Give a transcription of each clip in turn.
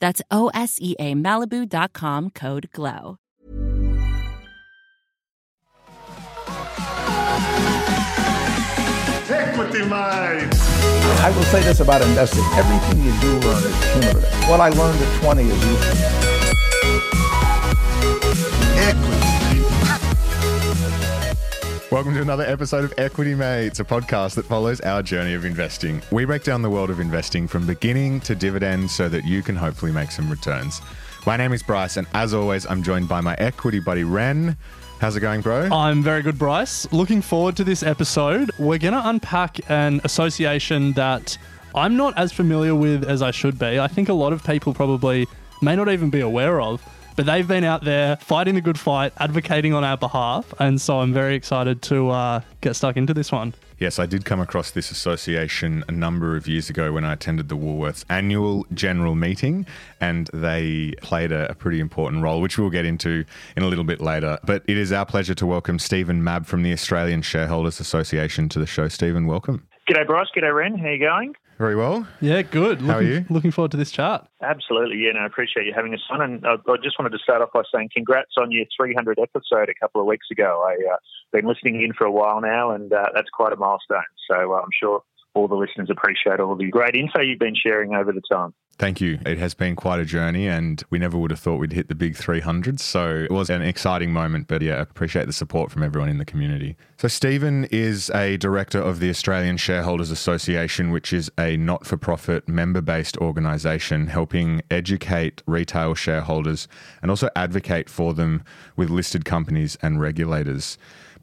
That's O S E A Malibu.com code GLOW. Equity Mate. I will say this about investing. Everything you do learn is cumulative. What I learned at 20 is useful. Welcome to another episode of Equity Mates, a podcast that follows our journey of investing. We break down the world of investing from beginning to dividend so that you can hopefully make some returns. My name is Bryce, and as always, I'm joined by my equity buddy Ren. How's it going, bro? I'm very good, Bryce. Looking forward to this episode. We're going to unpack an association that I'm not as familiar with as I should be. I think a lot of people probably may not even be aware of, but they've been out there fighting the good fight, advocating on our behalf. And so I'm very excited to uh, get stuck into this one. Yes, I did come across this association a number of years ago when I attended the Woolworths annual general meeting, and they played a, a, pretty important role, which we'll get into in a little bit later. But it is our pleasure to welcome Stephen Mabb from the Australian Shareholders Association to the show. Stephen, welcome. G'day, Bryce. G'day, Ren. How are you going? Very well. Yeah, good. How looking, are you? Looking forward to this chat. Absolutely. Yeah, no, I appreciate you having us on. And I, I just wanted to start off by saying congrats on your 300 episode a couple of weeks ago. I've uh, been listening in for a while now, and uh, that's quite a milestone. So uh, I'm sure all the listeners appreciate all the great info you've been sharing over the time. Thank you. It has been quite a journey, and we never would have thought we'd hit the big 300. So it was an exciting moment, but yeah, I appreciate the support from everyone in the community. So, Stephen is a director of the Australian Shareholders Association, which is a not for profit member based organisation helping educate retail shareholders and also advocate for them with listed companies and regulators.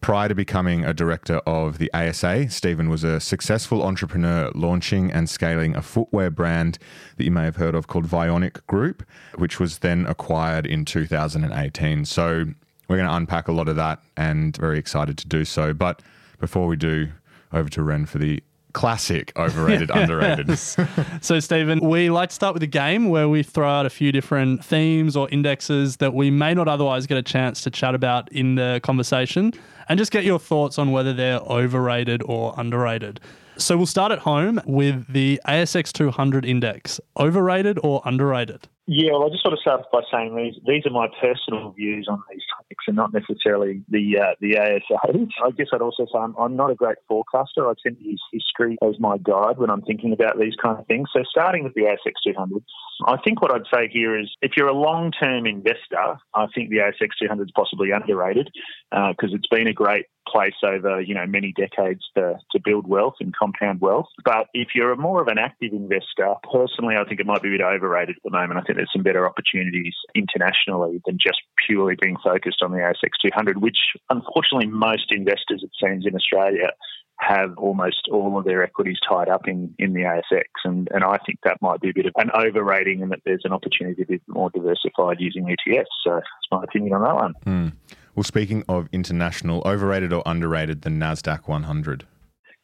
Prior to becoming a director of the ASA, Stephen was a successful entrepreneur launching and scaling a footwear brand that you may have heard of called Vionic Group, which was then acquired in 2018. So we're going to unpack a lot of that and very excited to do so. But before we do, over to Ren for the classic overrated, underrated. so, Stephen, we like to start with a game where we throw out a few different themes or indexes that we may not otherwise get a chance to chat about in the conversation and just get your thoughts on whether they're overrated or underrated. So, we'll start at home with the ASX 200 index. Overrated or underrated? Yeah, well, I just sort of start by saying these these are my personal views on these topics and not necessarily the uh, the ASA. I guess I'd also say I'm, I'm not a great forecaster. I tend to use history as my guide when I'm thinking about these kind of things. So starting with the ASX 200, I think what I'd say here is if you're a long term investor, I think the ASX 200 is possibly underrated because uh, it's been a great place over you know many decades to, to build wealth and compound wealth. But if you're a more of an active investor, personally, I think it might be a bit overrated at the moment. I think there's some better opportunities internationally than just purely being focused on the ASX 200, which unfortunately most investors, it seems, in Australia have almost all of their equities tied up in, in the ASX. And, and I think that might be a bit of an overrating and that there's an opportunity to be more diversified using ETFs. So that's my opinion on that one. Mm. Well, speaking of international, overrated or underrated, the NASDAQ 100?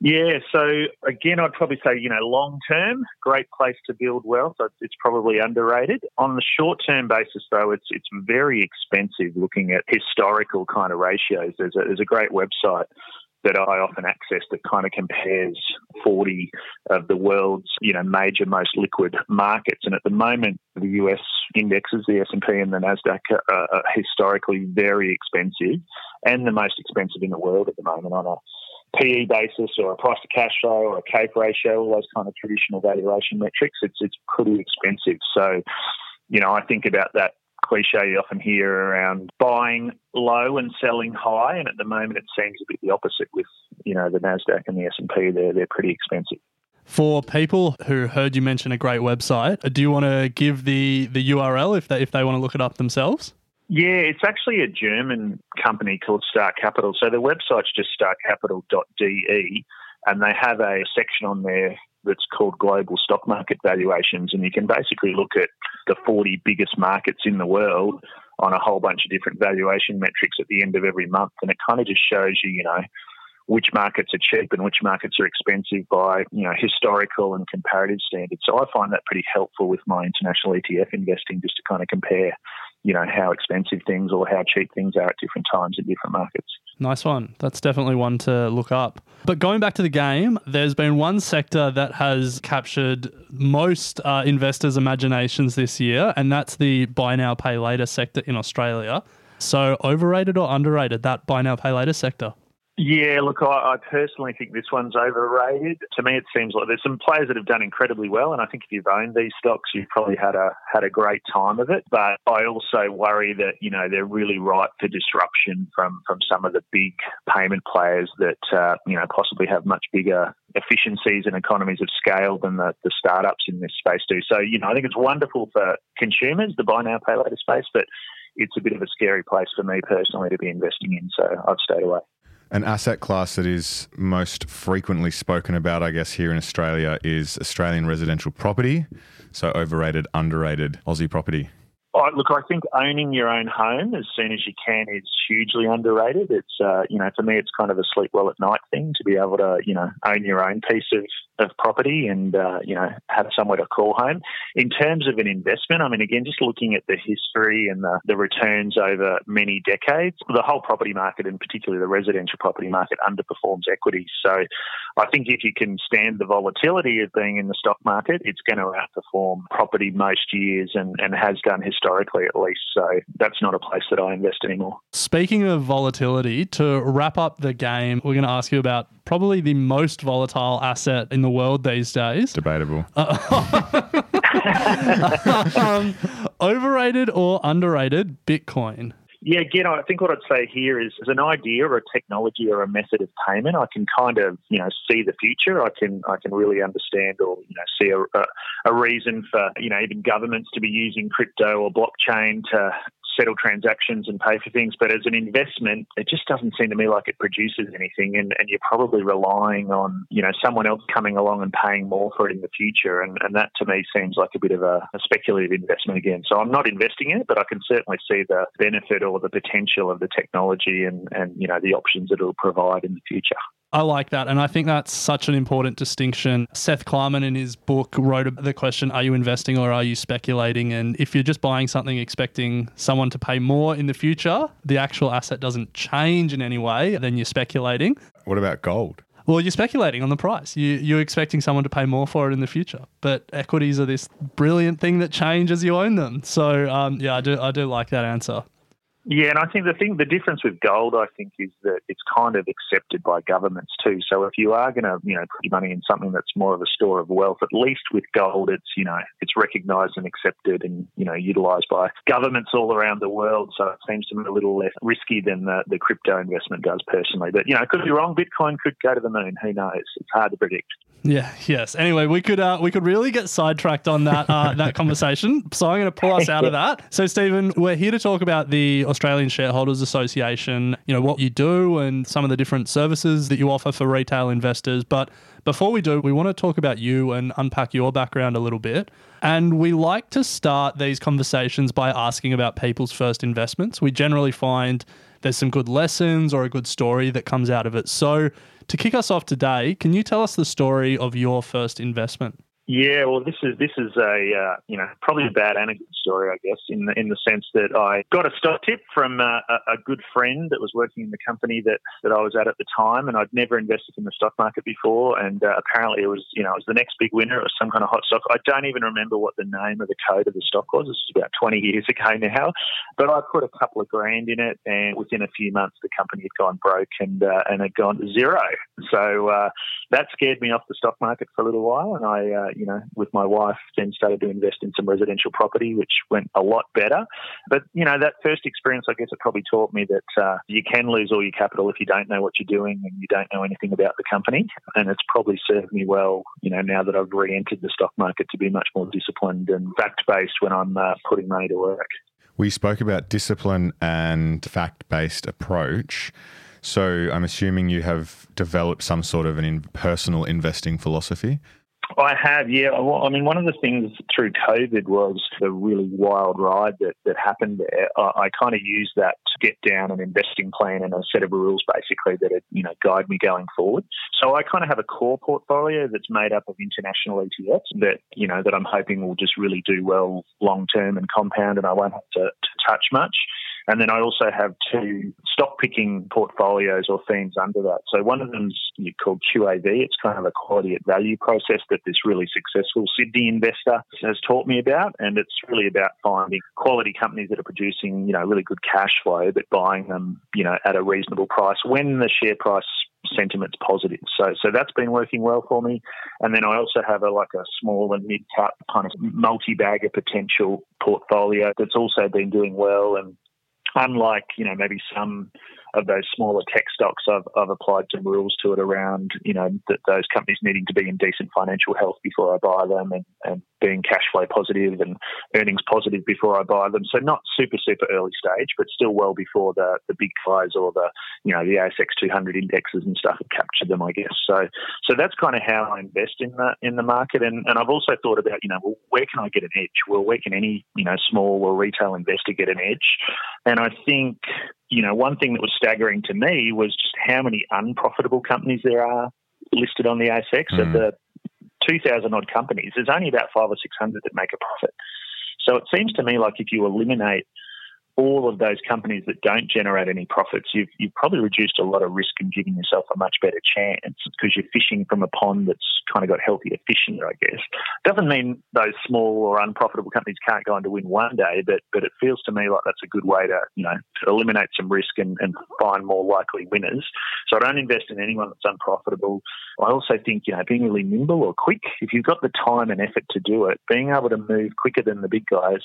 Yeah, so again, I'd probably say, you know, long term, great place to build wealth. It's probably underrated. On the short term basis, though, it's it's very expensive looking at historical kind of ratios. There's a, there's a great website that I often access that kind of compares 40 of the world's, you know, major, most liquid markets. And at the moment, the US indexes, the S&P and the Nasdaq, are, are historically very expensive, and the most expensive in the world at the moment on a PE basis or a price to cash flow or a CAPE ratio, all those kind of traditional valuation metrics, it's it's pretty expensive. So, you know, I think about that cliche you often hear around buying low and selling high, and at the moment it seems a bit the opposite with you know the Nasdaq and the S and P. They're they're pretty expensive. For people who heard you mention a great website, do you want to give the, the URL if they if they want to look it up themselves? Yeah, it's actually a German company called Star Capital. So their website's just starcapital.de, and they have a section on there that's called Global Stock Market Valuations, and you can basically look at the 40 biggest markets in the world on a whole bunch of different valuation metrics at the end of every month, and it kind of just shows you, you know, which markets are cheap and which markets are expensive by you know historical and comparative standards. So I find that pretty helpful with my international ETF investing, just to kind of compare, you know, how expensive things or how cheap things are at different times in different markets. Nice one. That's definitely one to look up. But going back to the game, there's been one sector that has captured most uh, investors' imaginations this year, and that's the buy now, pay later sector in Australia. So, overrated or underrated, that buy now, pay later sector? Yeah, look, I, I, personally think this one's overrated. To me, it seems like there's some players that have done incredibly well, and I think if you've owned these stocks, you've probably had a had a great time of it. But I also worry that you know they're really ripe for disruption from from some of the big payment players that uh, you know possibly have much bigger efficiencies and economies of scale than the, the startups in this space do. So you know, I think it's wonderful for consumers, the buy now pay later space, but it's a bit of a scary place for me personally to be investing in. So I've stayed away. An asset class that is most frequently spoken about, I guess, here in Australia is Australian residential property. So overrated, underrated Aussie property. Oh, look, I think owning your own home as soon as you can is hugely underrated. It's, uh, you know, for me, it's kind of a sleep well at night thing to be able to, you know, own your own piece of, of property and, uh, you know, have somewhere to call home. In terms of an investment, I mean, again, just looking at the history and the, the returns over many decades, the whole property market and particularly the residential property market underperforms equities. So I think if you can stand the volatility of being in the stock market, it's going to outperform property most years and, and has done historically at least. So that's not a place that I invest anymore. Speaking of volatility, to wrap up the game, we're going to ask you about probably the most volatile asset in the world these days. Debatable. um, overrated or underrated Bitcoin? Yeah, again, I think what I'd say here is, as an idea or a technology or a method of payment, I can kind of, you know, see the future. I can, I can really understand or, you know, see a, a, a reason for, you know, even governments to be using crypto or blockchain to settle transactions and pay for things. But as an investment, it just doesn't seem to me like it produces anything. And, and you're probably relying on, you know, someone else coming along and paying more for it in the future. And, and that to me seems like a bit of a, a speculative investment again. So I'm not investing in it, but I can certainly see the benefit or the potential of the technology and, and you know, the options that it'll provide in the future. I like that. And I think that's such an important distinction. Seth Klarman in his book wrote the question Are you investing or are you speculating? And if you're just buying something expecting someone to pay more in the future, the actual asset doesn't change in any way, then you're speculating. What about gold? Well, you're speculating on the price. You, you're expecting someone to pay more for it in the future. But equities are this brilliant thing that change as you own them. So, um, yeah, I do, I do like that answer. Yeah, and I think the thing, the difference with gold, I think, is that it's kind of accepted by governments too. So if you are going to, you know, put your money in something that's more of a store of wealth, at least with gold, it's, you know, it's recognised and accepted and, you know, utilised by governments all around the world. So it seems to me a little less risky than the, the crypto investment does personally. But, you know, could be wrong. Bitcoin could go to the moon. Who knows? It's hard to predict. Yeah. Yes. Anyway, we could uh, we could really get sidetracked on that uh, that conversation. So I'm going to pull us out of that. So Stephen, we're here to talk about the Australian Shareholders Association. You know what you do and some of the different services that you offer for retail investors. But before we do, we want to talk about you and unpack your background a little bit. And we like to start these conversations by asking about people's first investments. We generally find there's some good lessons or a good story that comes out of it. So to kick us off today, can you tell us the story of your first investment? Yeah, well, this is this is a uh, you know probably a bad anecdote story, I guess, in the in the sense that I got a stock tip from uh, a, good friend that was working in the company that, that I was at at the time, and I'd never invested in the stock market before, and uh, apparently it was you know it was the next big winner. It was some kind of hot stock. I don't even remember what the name of the code of the stock was. This is about twenty years ago now, but I put a couple of grand in it, and within a few months the company had gone broke and uh, and had gone to zero. So uh, that scared me off the stock market for a little while, and I uh, you know, with my wife, then started to invest in some residential property, which went a lot better. But, you know, that first experience, I guess it probably taught me that uh, you can lose all your capital if you don't know what you're doing and you don't know anything about the company. And it's probably served me well, you know, now that I've re entered the stock market to be much more disciplined and fact based when I'm uh, putting money to work. We spoke about discipline and fact based approach. So I'm assuming you have developed some sort of an in personal investing philosophy. I have, yeah. I mean, one of the things through COVID was the really wild ride that, that happened there. I, I kind of used that to get down an investing plan and a set of rules, basically, that would, you know, guide me going forward. So I kind of have a core portfolio that's made up of international ETFs that, you know, that I'm hoping will just really do well long term and compound, and I won't have to, to touch much. And then I also have two stock picking portfolios or themes under that. So one of them's called QAV. It's kind of a quality at value process that this really successful Sydney investor has taught me about. And it's really about finding quality companies that are producing, you know, really good cash flow, but buying them, you know, at a reasonable price when the share price sentiment's positive. So so that's been working well for me. And then I also have a like a small and mid cap kind of multi bagger potential portfolio that's also been doing well and unlike you know maybe some of those smaller tech stocks, I've, I've applied some rules to it around, you know, that those companies needing to be in decent financial health before I buy them and, and being cash flow positive and earnings positive before I buy them. So not super, super early stage, but still well before the, the big guys or the, you know, the ASX 200 indexes and stuff have captured them, I guess. So, so that's kind of how I invest in the, in the market. And, and I've also thought about, you know, well, where can I get an edge? Well, where can any, you know, small or retail investor get an edge? And I think you know, one thing that was staggering to me was just how many unprofitable companies there are listed on the ASX. Mm. Of hmm. the 2,000 odd companies, there's only about five or 600 that make a profit. So it seems to me like if you eliminate all of those companies that don't generate any profits, you've, you've probably reduced a lot of risk and giving yourself a much better chance because you're fishing from a pond that's kind of got healthier fish in there, I guess. Doesn't mean those small or unprofitable companies can't go on to win one day, but but it feels to me like that's a good way to, you know, to eliminate some risk and, and find more likely winners. So I don't invest in anyone that's unprofitable. I also think, you know, being really nimble or quick, if you've got the time and effort to do it, being able to move quicker than the big guys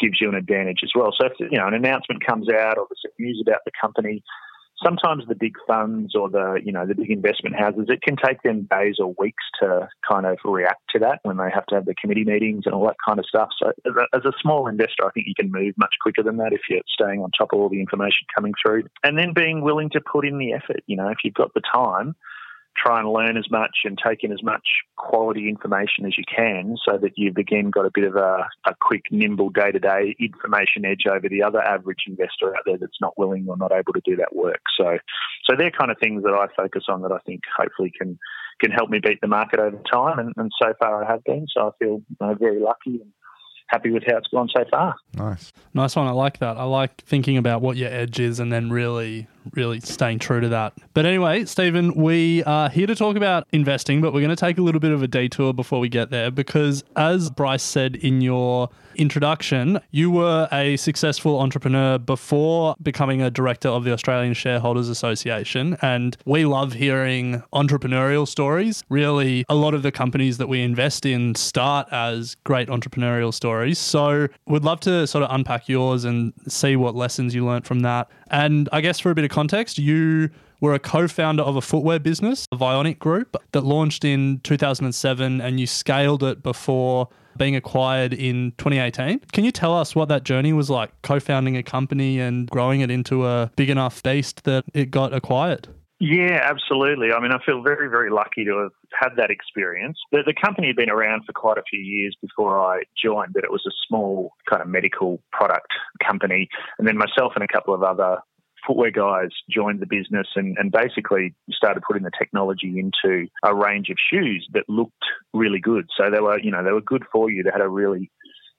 gives you an advantage as well. So if you know an announcement comes out or there's news about the company, sometimes the big funds or the you know the big investment houses, it can take them days or weeks to kind of react to that when they have to have the committee meetings and all that kind of stuff. So as a, as a small investor, I think you can move much quicker than that if you're staying on top of all the information coming through, and then being willing to put in the effort. You know, if you've got the time try and learn as much and take in as much quality information as you can so that you've again got a bit of a, a quick, nimble day to day information edge over the other average investor out there that's not willing or not able to do that work. So, so they're kind of things that I focus on that I think hopefully can can help me beat the market over time. And, and so far I have been. So I feel very lucky and happy with how it's gone so far. Nice. Nice one. I like that. I like thinking about what your edge is and then really, really staying true to that. But anyway, Stephen, we are here to talk about investing, but we're going to take a little bit of a detour before we get there because, as Bryce said in your introduction, you were a successful entrepreneur before becoming a director of the Australian Shareholders Association. And we love hearing entrepreneurial stories. Really, a lot of the companies that we invest in start as great entrepreneurial stories. So we'd love to sort of unpack yours and see what lessons you learned from that. And I guess for a bit of context, you were a co-founder of a footwear business, a Vionic Group, that launched in 2007 and you scaled it before being acquired in 2018. Can you tell us what that journey was like, co founding a company and growing it into a big enough beast that it got acquired? Yeah, absolutely. I mean, I feel very, very lucky to have had that experience. The, the, company had been around for quite a few years before I joined, but it was a small kind of medical product company. And then myself and a couple of other footwear guys joined the business and, and basically started putting the technology into a range of shoes that looked really good. So they were, you know, they were good for you. They had a really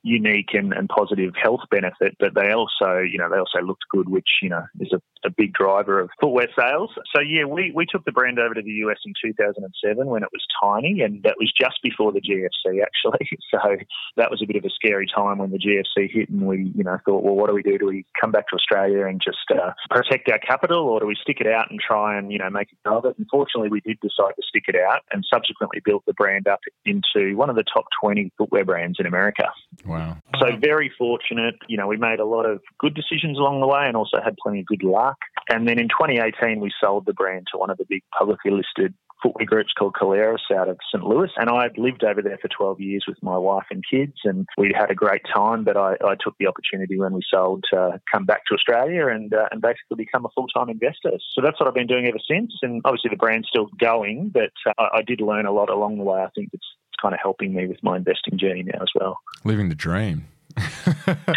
unique and, and positive health benefit, but they also, you know, they also looked good, which, you know, is a, a big driver of footwear sales. So, yeah, we, we took the brand over to the US in 2007 when it was tiny, and that was just before the GFC, actually. So that was a bit of a scary time when the GFC hit, and we, you know, thought, well, what do we do? Do we come back to Australia and just uh, protect our capital, or do we stick it out and try and, you know, make it of it? Unfortunately, we did decide to stick it out and subsequently built the brand up into one of the top 20 footwear brands in America. Wow. So very fortunate. You know, we made a lot of good decisions along the way and also had plenty of good luck. And then in 2018, we sold the brand to one of the big publicly listed footwear groups called Caleres out of St. Louis. And I'd lived over there for 12 years with my wife and kids, and we had a great time. But I, I took the opportunity when we sold to come back to Australia and, uh, and basically become a full time investor. So that's what I've been doing ever since. And obviously, the brand's still going, but uh, I, I did learn a lot along the way. I think it's kind of helping me with my investing journey now as well. Living the dream.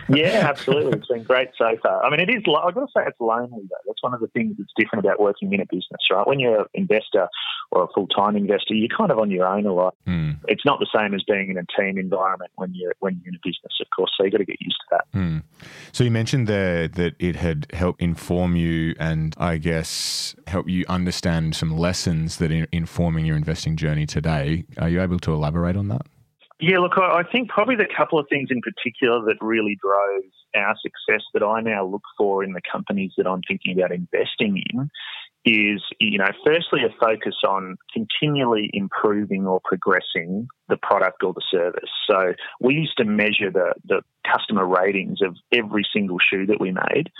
Yeah, absolutely. It's been great so far. I mean, it is. I've got to say, it's lonely though. That's one of the things that's different about working in a business, right? When you're an investor or a full time investor, you're kind of on your own a lot. Mm. It's not the same as being in a team environment when you're when you're in a business, of course. So you have got to get used to that. Mm. So you mentioned there that it had helped inform you, and I guess help you understand some lessons that are informing your investing journey today. Are you able to elaborate on that? Yeah, look, I think probably the couple of things in particular that really drove our success that I now look for in the companies that I'm thinking about investing in is, you know, firstly a focus on continually improving or progressing the product or the service. So we used to measure the, the customer ratings of every single shoe that we made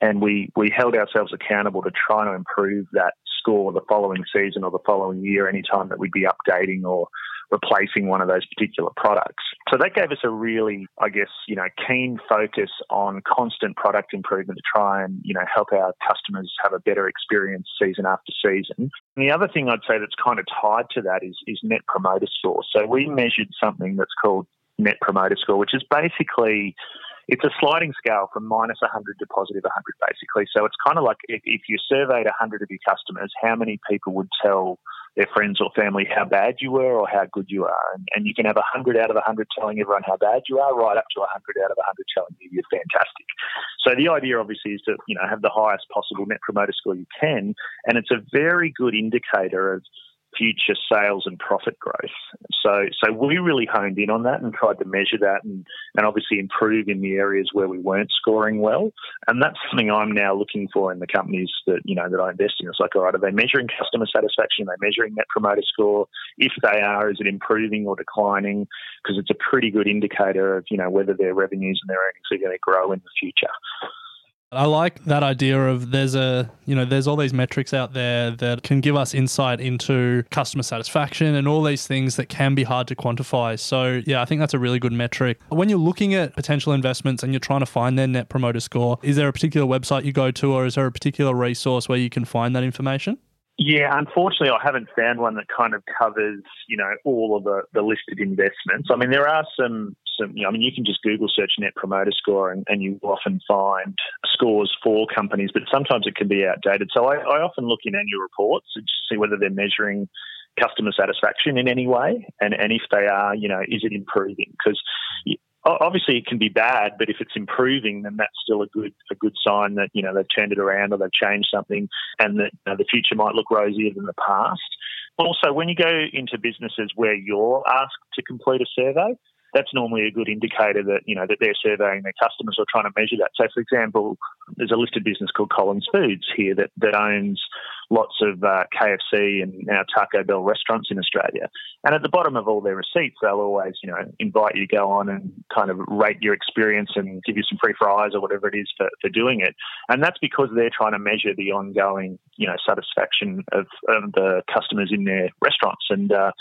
and we, we held ourselves accountable to try to improve that score the following season or the following year anytime that we'd be updating or replacing one of those particular products. So that gave us a really, I guess, you know, keen focus on constant product improvement to try and, you know, help our customers have a better experience season after season. And the other thing I'd say that's kind of tied to that is, is net promoter score. So we measured something that's called net promoter score, which is basically it's a sliding scale from minus 100 to positive 100, basically. So it's kind of like if, if you surveyed 100 of your customers, how many people would tell their friends or family how bad you were or how good you are. And, and you can have 100 out of 100 telling everyone how bad you are, right up to 100 out of 100 telling you you're fantastic. So the idea, obviously, is to you know have the highest possible net promoter score you can, and it's a very good indicator of future sales and profit growth. So, so we really honed in on that and tried to measure that and, and obviously improve in the areas where we weren't scoring well. And that's something I'm now looking for in the companies that, you know, that I invest in. It's like, all right, are they measuring customer satisfaction? Are they measuring net promoter score? If they are, is it improving or declining? Because it's a pretty good indicator of, you know, whether their revenues and their earnings are going to grow in the future. I like that idea of there's a, you know, there's all these metrics out there that can give us insight into customer satisfaction and all these things that can be hard to quantify. So, yeah, I think that's a really good metric. When you're looking at potential investments and you're trying to find their net promoter score, is there a particular website you go to or is there a particular resource where you can find that information? Yeah, unfortunately, I haven't found one that kind of covers, you know, all of the, the listed investments. I mean, there are some, some, you know, I mean, you can just Google search Net Promoter Score and, and you often find scores for companies, but sometimes it can be outdated. So I, I often look in annual reports to see whether they're measuring customer satisfaction in any way, and, and if they are, you know, is it improving? Because obviously it can be bad, but if it's improving, then that's still a good a good sign that you know they've turned it around or they've changed something, and that you know, the future might look rosier than the past. Also, when you go into businesses where you're asked to complete a survey, that's normally a good indicator that you know that they're surveying their customers or trying to measure that. So, for example, there's a listed business called Collins Foods here that that owns lots of uh, KFC and now Taco Bell restaurants in Australia. And at the bottom of all their receipts, they'll always you know invite you to go on and kind of rate your experience and give you some free fries or whatever it is for, for doing it. And that's because they're trying to measure the ongoing you know satisfaction of, the customers in their restaurants and. Uh,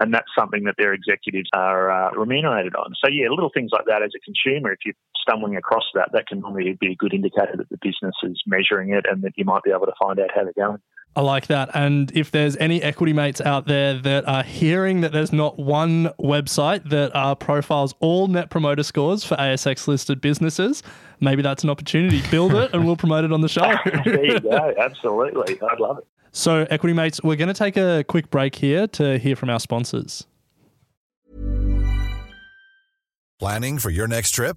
and that's something that their executives are uh, remunerated on. So yeah, little things like that as a consumer, if you're stumbling across that, that can normally be a good indicator that the business is measuring it and that you might be able to find out how they're going. I like that. And if there's any equity mates out there that are hearing that there's not one website that uh, profiles all net promoter scores for ASX listed businesses, maybe that's an opportunity. Build it and we'll promote it on the show. there you go. Absolutely. I'd love it. So, equity mates, we're going to take a quick break here to hear from our sponsors. Planning for your next trip?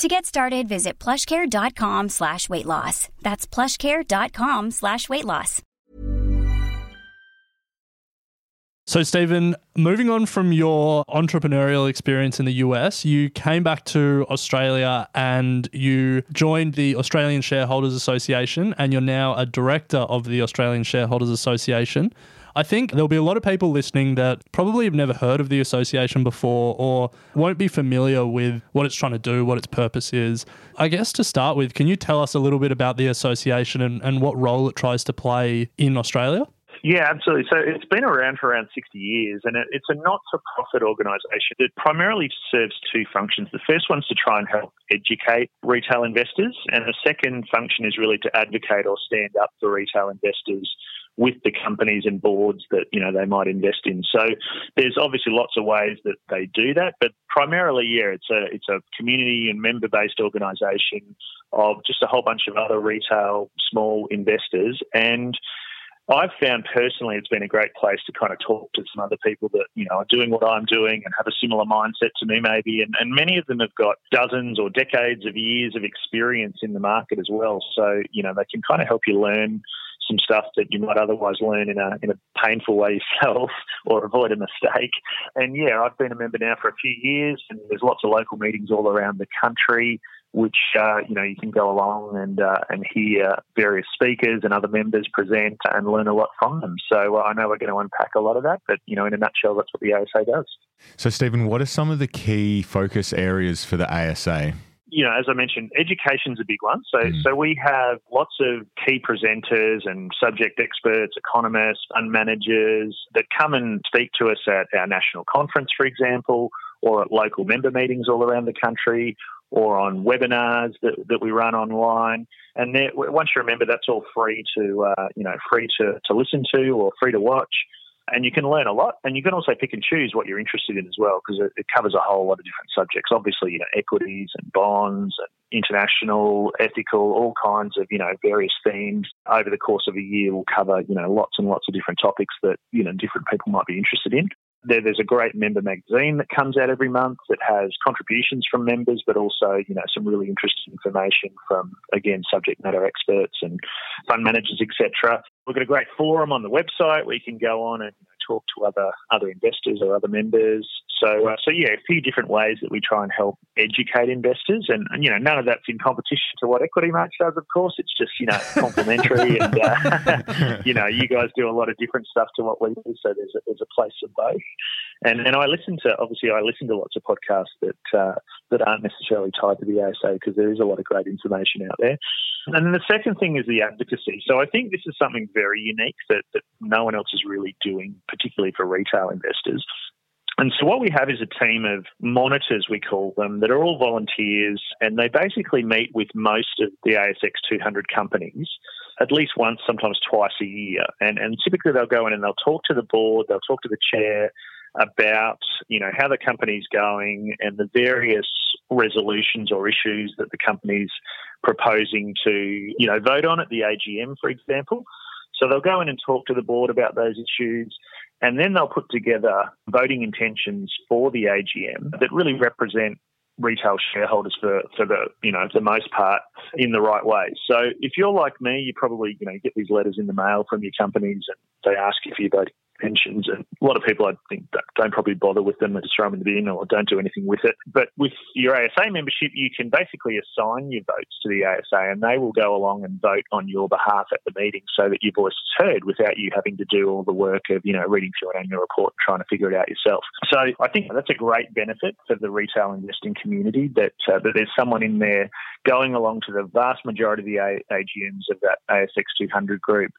To get started, visit plushcare.com slash weight loss. That's plushcare.com slash weight loss. So, Stephen, moving on from your entrepreneurial experience in the US, you came back to Australia and you joined the Australian Shareholders Association, and you're now a director of the Australian Shareholders Association. I think there'll be a lot of people listening that probably have never heard of the association before or won't be familiar with what it's trying to do, what its purpose is. I guess to start with, can you tell us a little bit about the association and, and what role it tries to play in Australia? Yeah, absolutely. So it's been around for around 60 years and it's a not for profit organisation that primarily serves two functions. The first one's to try and help educate retail investors, and the second function is really to advocate or stand up for retail investors with the companies and boards that you know they might invest in. So there's obviously lots of ways that they do that, but primarily, yeah, it's a it's a community and member based organisation of just a whole bunch of other retail small investors and I've found personally it's been a great place to kind of talk to some other people that, you know, are doing what I'm doing and have a similar mindset to me maybe. And, and many of them have got dozens or decades of years of experience in the market as well. So, you know, they can kind of help you learn some stuff that you might otherwise learn in a in a painful way yourself or avoid a mistake. And yeah, I've been a member now for a few years, and there's lots of local meetings all around the country which uh, you know you can go along and uh, and hear various speakers and other members present and learn a lot from them. So uh, I know we're going to unpack a lot of that, but you know in a nutshell, that's what the ASA does. So Stephen, what are some of the key focus areas for the ASA? You know, as I mentioned, education's a big one. So, mm. so we have lots of key presenters and subject experts, economists, fund managers that come and speak to us at our national conference, for example, or at local member meetings all around the country, or on webinars that, that we run online. And once you remember, that's all free to uh, you know free to, to listen to or free to watch. And you can learn a lot, and you can also pick and choose what you're interested in as well, because it, it, covers a whole lot of different subjects. Obviously, you know, equities and bonds and international, ethical, all kinds of you know various themes over the course of a year. will cover you know lots and lots of different topics that you know different people might be interested in. There, there's a great member magazine that comes out every month that has contributions from members, but also, you know, some really interesting information from, again, subject matter experts and fund managers, etc. We've got a great forum on the website where you can go on and talk to other other investors or other members. So, uh, so yeah, a few different ways that we try and help educate investors, and, and, you know, none of that's in competition to what Equity Mates does. Of course, it's just you know complementary, and uh, you know, you guys do a lot of different stuff to what we do. So there's a, there's a place for both. And and I listen to obviously I listen to lots of podcasts that uh, that aren't necessarily tied to the ASA because there is a lot of great information out there. And then the second thing is the advocacy. So I think this is something very unique that, that no one else is really doing, particularly for retail investors. And so what we have is a team of monitors, we call them, that are all volunteers, and they basically meet with most of the ASX 200 companies at least once, sometimes twice a year. And, and typically they'll go in and they'll talk to the board, they'll talk to the chair about, you know, how the company's going and the various resolutions or issues that the company's proposing to, you know, vote on at the AGM, for example. So they'll go in and talk to the board about those issues. And then they'll put together voting intentions for the AGM that really represent retail shareholders for, for the you know the most part in the right way. So if you're like me, you probably you know get these letters in the mail from your companies and they ask you for your voting pensions. And a lot of people, I think, don't probably bother with them. Just throw them in the bin or don't do anything with it. But with your ASA membership, you can basically assign your votes to the ASA and they will go along and vote on your behalf at the meeting so that your voice is heard without you having to do all the work of, you know, reading through an annual report and trying to figure it out yourself. So I think that's a great benefit for the retail investing community that, uh, that there's someone in there going along to the vast majority of the AGMs of that ASX 200 group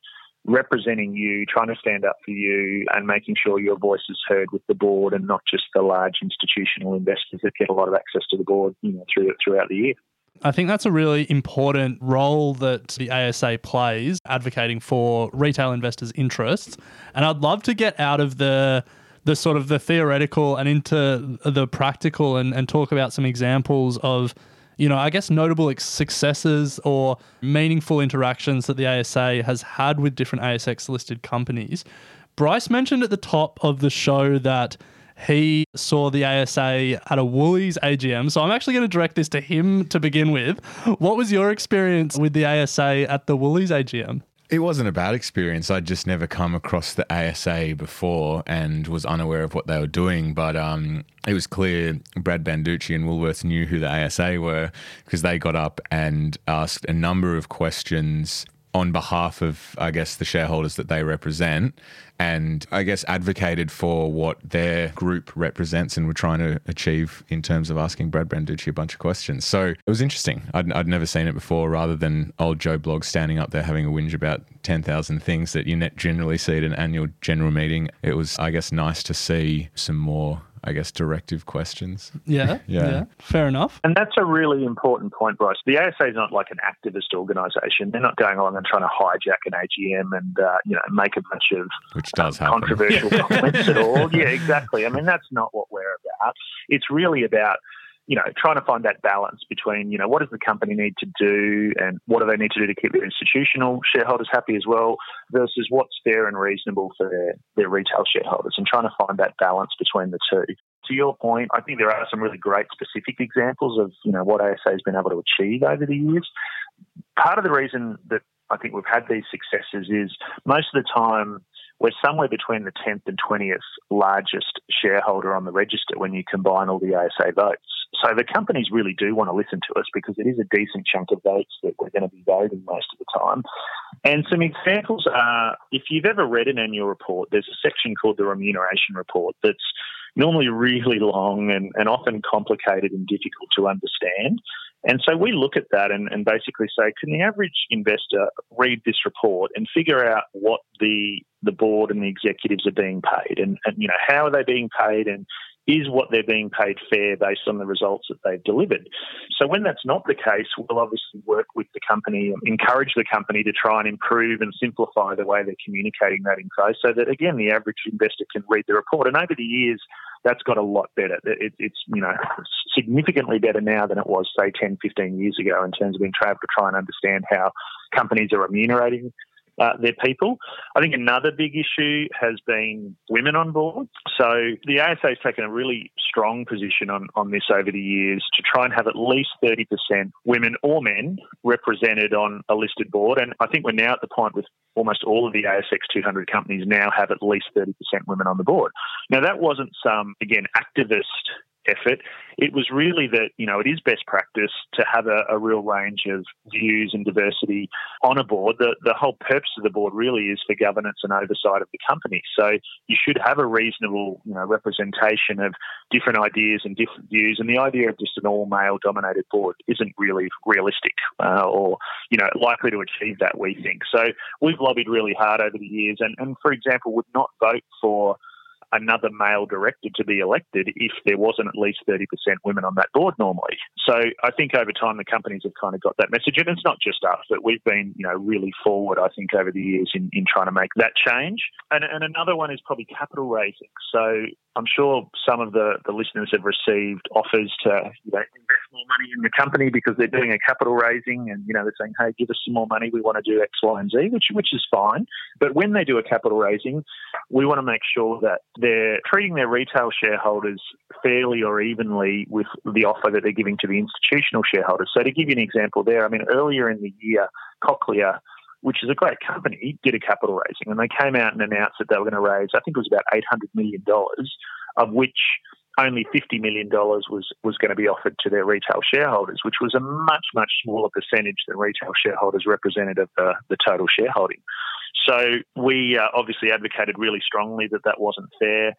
representing you, trying to stand up for you, and making sure your voice is heard with the board and not just the large institutional investors that get a lot of access to the board you know, through, throughout the year. I think that's a really important role that the ASA plays, advocating for retail investors' interests. And I'd love to get out of the the sort of the theoretical and into the practical and, and talk about some examples of you know, I guess notable successes or meaningful interactions that the ASA has had with different ASX listed companies. Bryce mentioned at the top of the show that he saw the ASA at a Woolies AGM. So I'm actually going to direct this to him to begin with. What was your experience with the ASA at the Woolies AGM? It wasn't a bad experience. I'd just never come across the ASA before and was unaware of what they were doing. But um, it was clear Brad Banducci and Woolworths knew who the ASA were because they got up and asked a number of questions on behalf of, I guess, the shareholders that they represent, and I guess advocated for what their group represents and were trying to achieve in terms of asking Brad Banducci a bunch of questions. So it was interesting. I'd, I'd never seen it before, rather than old Joe Bloggs standing up there having a whinge about 10,000 things that you generally see at an annual general meeting. It was, I guess, nice to see some more I guess, directive questions. Yeah, yeah, yeah, fair enough. And that's a really important point, Bryce. The ASA is not like an activist organisation. They're not going along and trying to hijack an AGM and uh, you know make a bunch of which does um, controversial comments at all. Yeah, exactly. I mean, that's not what we're about. It's really about you know, trying to find that balance between, you know, what does the company need to do and what do they need to do to keep their institutional shareholders happy as well versus what's fair and reasonable for their, their retail shareholders and trying to find that balance between the two. To your point, I think there are some really great specific examples of, you know, what ASA has been able to achieve over the years. Part of the reason that I think we've had these successes is most of the time we're somewhere between the 10th and 20th largest shareholder on the register when you combine all the ASA votes. So the companies really do want to listen to us because it is a decent chunk of votes that we're going to be voting most of the time. And some examples are if you've ever read an annual report, there's a section called the remuneration report that's normally really long and, and often complicated and difficult to understand. And so we look at that and, and basically say, can the average investor read this report and figure out what the the board and the executives are being paid and, and you know how are they being paid and is what they're being paid fair based on the results that they've delivered? So when that's not the case, we'll obviously work with the company, encourage the company to try and improve and simplify the way they're communicating that info so that again the average investor can read the report. And over the years, that's got a lot better. It, it's you know significantly better now than it was say 10, 15 years ago in terms of being able to try and understand how companies are remunerating uh, their people. I think another big issue has been women on board. So the ASA has taken a really strong position on, on this over the years to try and have at least 30% women or men represented on a listed board. And I think we're now at the point with almost all of the ASX 200 companies now have at least 30% women on the board. Now, that wasn't some, again, activist effort. It was really that, you know, it is best practice to have a, a, real range of views and diversity on a board. The, the whole purpose of the board really is for governance and oversight of the company. So you should have a reasonable, you know, representation of different ideas and different views. And the idea of just an all male dominated board isn't really realistic uh, or, you know, likely to achieve that, we think. So we've lobbied really hard over the years and, and for example, would not vote for another male director to be elected if there wasn't at least 30% women on that board normally. So I think over time the companies have kind of got that message. And it's not just us, but we've been, you know, really forward, I think, over the years in, in trying to make that change. And, and another one is probably capital raising. So I'm sure some of the, the listeners have received offers to you know, invest more money in the company because they're doing a capital raising and you know they're saying, hey, give us some more money, we want to do X, Y, and Z, which which is fine. But when they do a capital raising, we want to make sure that they're treating their retail shareholders fairly or evenly with the offer that they're giving to the institutional shareholders. So to give you an example there, I mean earlier in the year, Cochlear which is a great company, did a capital raising. And they came out and announced that they were going to raise, I think it was about $800 million, of which only $50 million was, was going to be offered to their retail shareholders, which was a much, much smaller percentage than retail shareholders represented of the, the total shareholding. So we uh, obviously advocated really strongly that that wasn't fair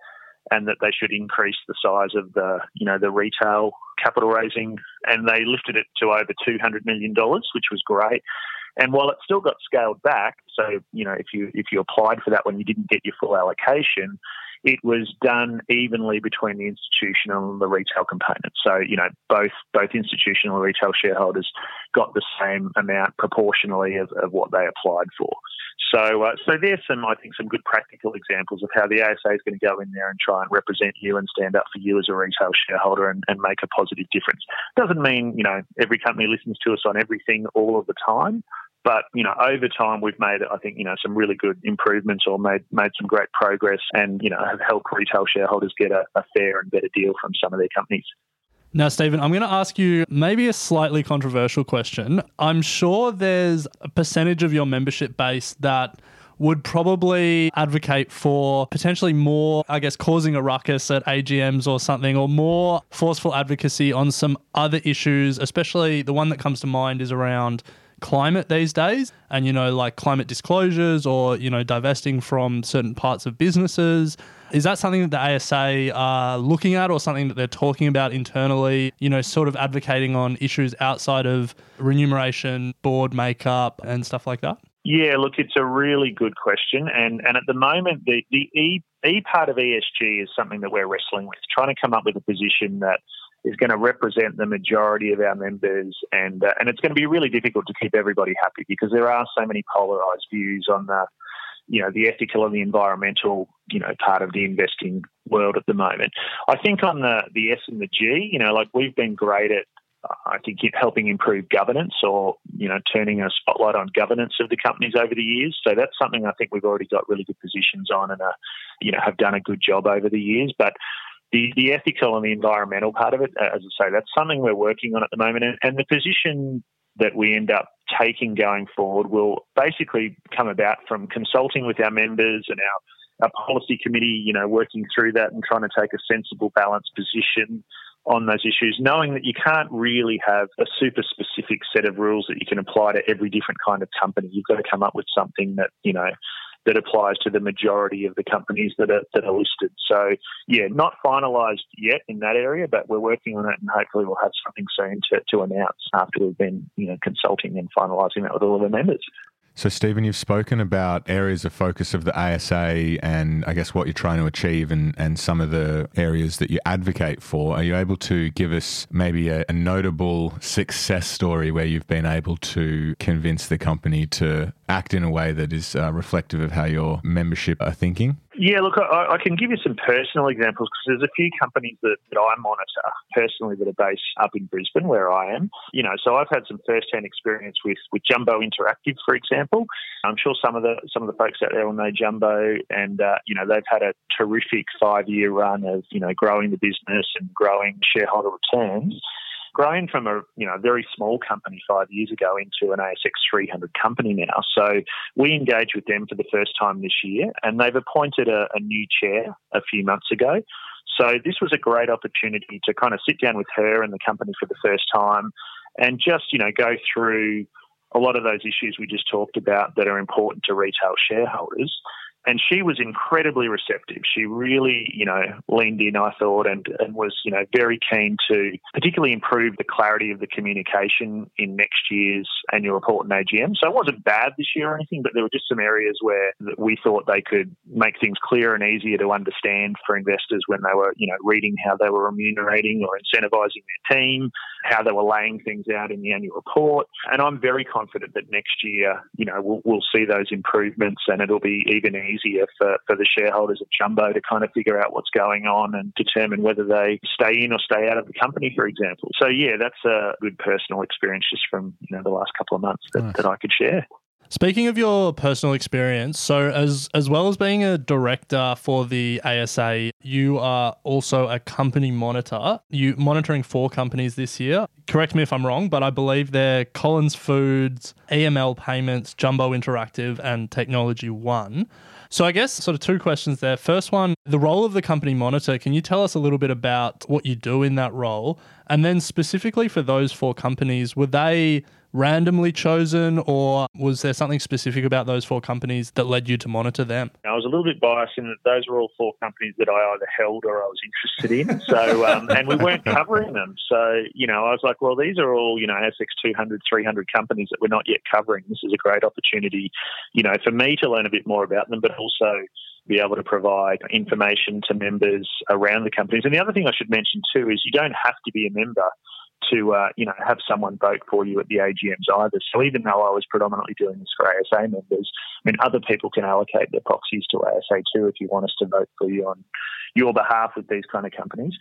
and that they should increase the size of the you know the retail capital raising and they lifted it to over 200 million dollars which was great and while it still got scaled back, so you know if you if you applied for that when you didn't get your full allocation, it was done evenly between the institutional and the retail component. So, you know, both both institutional and retail shareholders got the same amount proportionally of, of what they applied for. So, uh, so there's some, I think, some good practical examples of how the ASA is going to go in there and try and represent you and stand up for you as a retail shareholder and, and make a positive difference. Doesn't mean, you know, every company listens to us on everything all of the time. But you know, over time, we've made I think you know some really good improvements or made made some great progress, and you know have helped retail shareholders get a, a fair and better deal from some of their companies. Now, Stephen, I'm going to ask you maybe a slightly controversial question. I'm sure there's a percentage of your membership base that would probably advocate for potentially more, I guess, causing a ruckus at AGMs or something, or more forceful advocacy on some other issues, especially the one that comes to mind is around climate these days. And you know like climate disclosures or you know divesting from certain parts of businesses. Is that something that the ASA are looking at or something that they're talking about internally you know sort of advocating on issues outside of remuneration board makeup and stuff like that? Yeah look it's a really good question. And and at the moment the the E E part of ESG is something that we're wrestling with trying to come up with a position that is going to represent the majority of our members, and uh, and it's going to be really difficult to keep everybody happy because there are so many polarized views on the you know the ethical and the environmental you know part of the investing world at the moment. I think on the the S and the G, you know, like we've been great at I think helping improve governance or you know turning a spotlight on governance of the companies over the years. So that's something I think we've already got really good positions on and uh, you know have done a good job over the years. But the, the ethical and the environmental part of it, uh, as I say, that's something we're working on at the moment. And, and the position that we end up taking going forward will basically come about from consulting with our members and our, our policy committee, you know, working through that and trying to take a sensible, balanced position on those issues, knowing that you can't really have a super specific set of rules that you can apply to every different kind of company. You've got to come up with something that, you know, that applies to the majority of the companies that are that are listed. So yeah, not finalised yet in that area, but we're working on it, and hopefully we'll have something soon to, to announce after we've been you know consulting and finalising that with all of the members. So, Stephen, you've spoken about areas of focus of the ASA and I guess what you're trying to achieve and, and some of the areas that you advocate for. Are you able to give us maybe a, a notable success story where you've been able to convince the company to act in a way that is uh, reflective of how your membership are thinking? Yeah, look, I, I, can give you some personal examples because there's a few companies that, that I monitor personally that are based up in Brisbane, where I am. You know, so I've had some first-hand experience with, with Jumbo Interactive, for example. I'm sure some of the some of the folks out there will know Jumbo, and uh, you know they've had a terrific five-year run of you know growing the business and growing shareholder returns grown from a you know very small company five years ago into an ASX 300 company now. So we engaged with them for the first time this year, and they've appointed a, a new chair a few months ago. So this was a great opportunity to kind of sit down with her and the company for the first time, and just you know go through a lot of those issues we just talked about that are important to retail shareholders and she was incredibly receptive. She really, you know, leaned in, I thought, and, and was, you know, very keen to particularly improve the clarity of the communication in next year's annual report and AGM. So it wasn't bad this year or anything, but there were just some areas where we thought they could make things clearer and easier to understand for investors when they were, you know, reading how they were remunerating or incentivizing their team, how they were laying things out in the annual report. And I'm very confident that next year, you know, we'll, we'll see those improvements and it'll be even easier for, for the shareholders of Jumbo to kind of figure out what's going on and determine whether they stay in or stay out of the company, for example. So yeah, that's a good personal experience just from you know the last couple of months that, nice. that I could share. Speaking of your personal experience, so as as well as being a director for the ASA, you are also a company monitor. You monitoring four companies this year. Correct me if I'm wrong, but I believe they're Collins Foods, EML Payments, Jumbo Interactive, and Technology One. So I guess sort of two questions there. First one, the role of the company monitor. Can you tell us a little bit about what you do in that role? And then specifically for those four companies, were they randomly chosen, or was there something specific about those four companies that led you to monitor them? I was a little bit biased in that those were all four companies that I either held or I was interested in. So, um, and we weren't covering them. So, you know, I was like, well, these are all, you know, ASX 200, 300 companies that we're not yet covering. This is a great opportunity, you know, for me to learn a bit more about them, but also be able to provide information to members around the companies. And the other thing I should mention too is you don't have to be a member to uh, you know have someone vote for you at the AGMs either. So even though I was predominantly doing this for ASA members, I mean other people can allocate their proxies to ASA too if you want us to vote for you on your behalf with these kind of companies.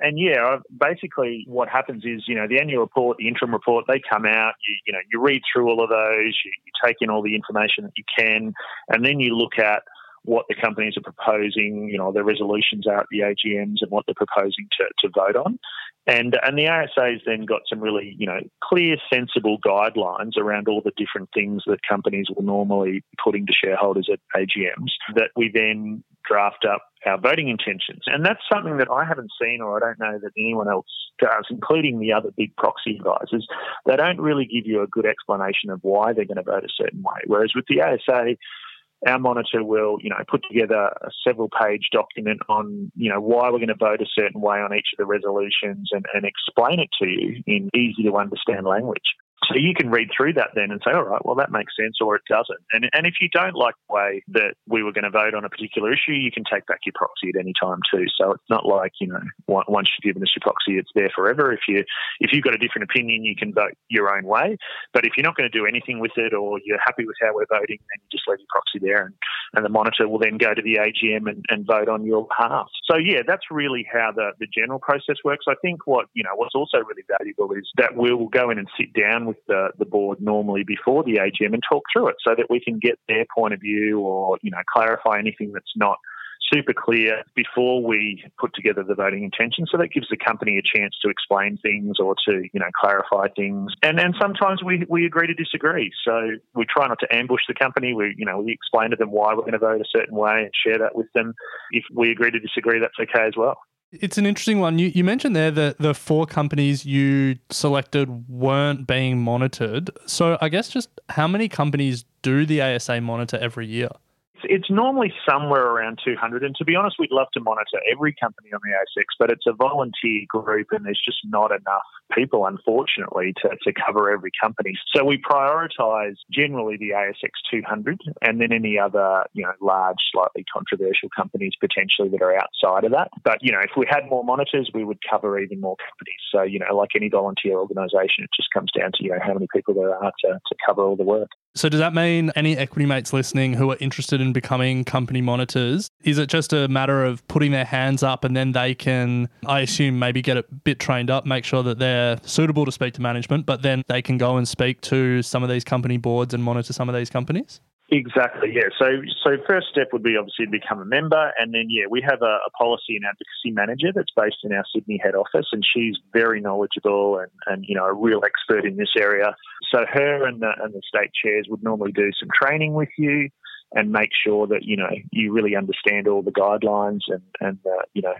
And yeah, basically what happens is you know the annual report, the interim report, they come out. You, you know you read through all of those, you, you take in all the information that you can, and then you look at what the companies are proposing, you know, their resolutions are at the AGMs and what they're proposing to, to vote on. And, and the ASA's then got some really, you know, clear, sensible guidelines around all the different things that companies will normally be putting to shareholders at AGMs that we then draft up our voting intentions. And that's something that I haven't seen or I don't know that anyone else does, including the other big proxy advisors. They don't really give you a good explanation of why they're going to vote a certain way. Whereas with the ASA, our monitor will, you know, put together a several page document on, you know, why we're going to vote a certain way on each of the resolutions and, and explain it to you in easy to understand language. So you can read through that then and say, all right, well, that makes sense or it doesn't. And, and if you don't like the way that we were going to vote on a particular issue, you can take back your proxy at any time too. So it's not like, you know, once you've given us your proxy, it's there forever. If, you, if you've got a different opinion, you can vote your own way. But if you're not going to do anything with it or you're happy with how we're voting, then you just leave your proxy there and, and the monitor will then go to the AGM and, and vote on your behalf. So yeah, that's really how the, the general process works. I think what, you know, what's also really valuable is that we'll go in and sit down with the, the board normally before the AGM and talk through it so that we can get their point of view or, you know, clarify anything that's not super clear before we put together the voting intention. So that gives the company a chance to explain things or to, you know, clarify things. And then sometimes we, we agree to disagree. So we try not to ambush the company. We, you know, we explain to them why we're going to vote a certain way and share that with them. If we agree to disagree, that's okay as well. It's an interesting one. You, you mentioned there that the four companies you selected weren't being monitored. So I guess just how many companies do the ASA monitor every year? It's normally somewhere around 200. And to be honest, we'd love to monitor every company on the ASX, but it's a volunteer group and there's just not enough people, unfortunately, to, to cover every company. So we prioritise generally the ASX 200 and then any other, you know, large, slightly controversial companies potentially that are outside of that. But, you know, if we had more monitors, we would cover even more companies. So, you know, like any volunteer organisation, it just comes down to, you know, how many people there are to, to cover all the work. So does that mean any equity mates listening who are interested in becoming company monitors, is it just a matter of putting their hands up and then they can, I assume, maybe get a bit trained up, make sure that they're suitable to speak to management, but then they can go and speak to some of these company boards and monitor some of these companies? Exactly, yeah. So, so first step would be obviously to become a member, and then yeah, we have a, a, policy and advocacy manager that's based in our Sydney head office, and she's very knowledgeable and, and you know a real expert in this area. So her and the, and the state chairs would normally do some training with you and make sure that you know you really understand all the guidelines and and uh, you know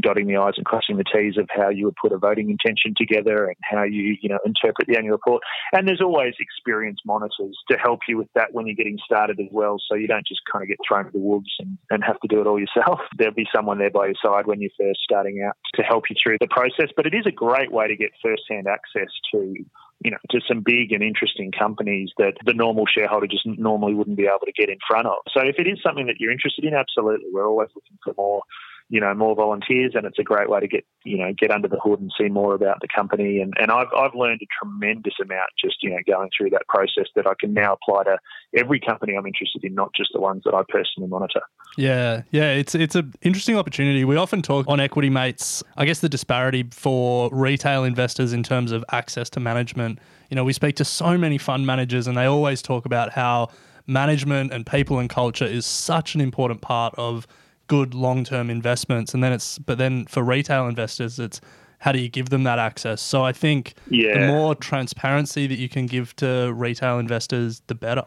dotting the i's and crossing the t's of how you would put a voting intention together and how you you know interpret the annual report. And there's always experienced monitors to help you with that when you're getting started as well, so you don't just kind of get thrown to the wolves and, and have to do it all yourself. There'll be someone there by your side when you're first starting out to help you through the process. But it is a great way to get first-hand access to you know, to some big and interesting companies that the normal shareholder just normally wouldn't be able to get in front of. So if it is something that you're interested in, absolutely, we're always looking for more you know, more volunteers, and it's a great way to get, you know, get under the hood and see more about the company. And, and I've, I've learned a tremendous amount just, you know, going through that process that I can now apply to every company I'm interested in, not just the ones that I personally monitor. Yeah, yeah, it's it's an interesting opportunity. We often talk on Equity Mates, I guess the disparity for retail investors in terms of access to management. You know, we speak to so many fund managers and they always talk about how management and people and culture is such an important part of good long-term investments. And then it's but then for retail investors it's how do you give them that access? So i think Yeah. the more transparency that you can give to retail investors the better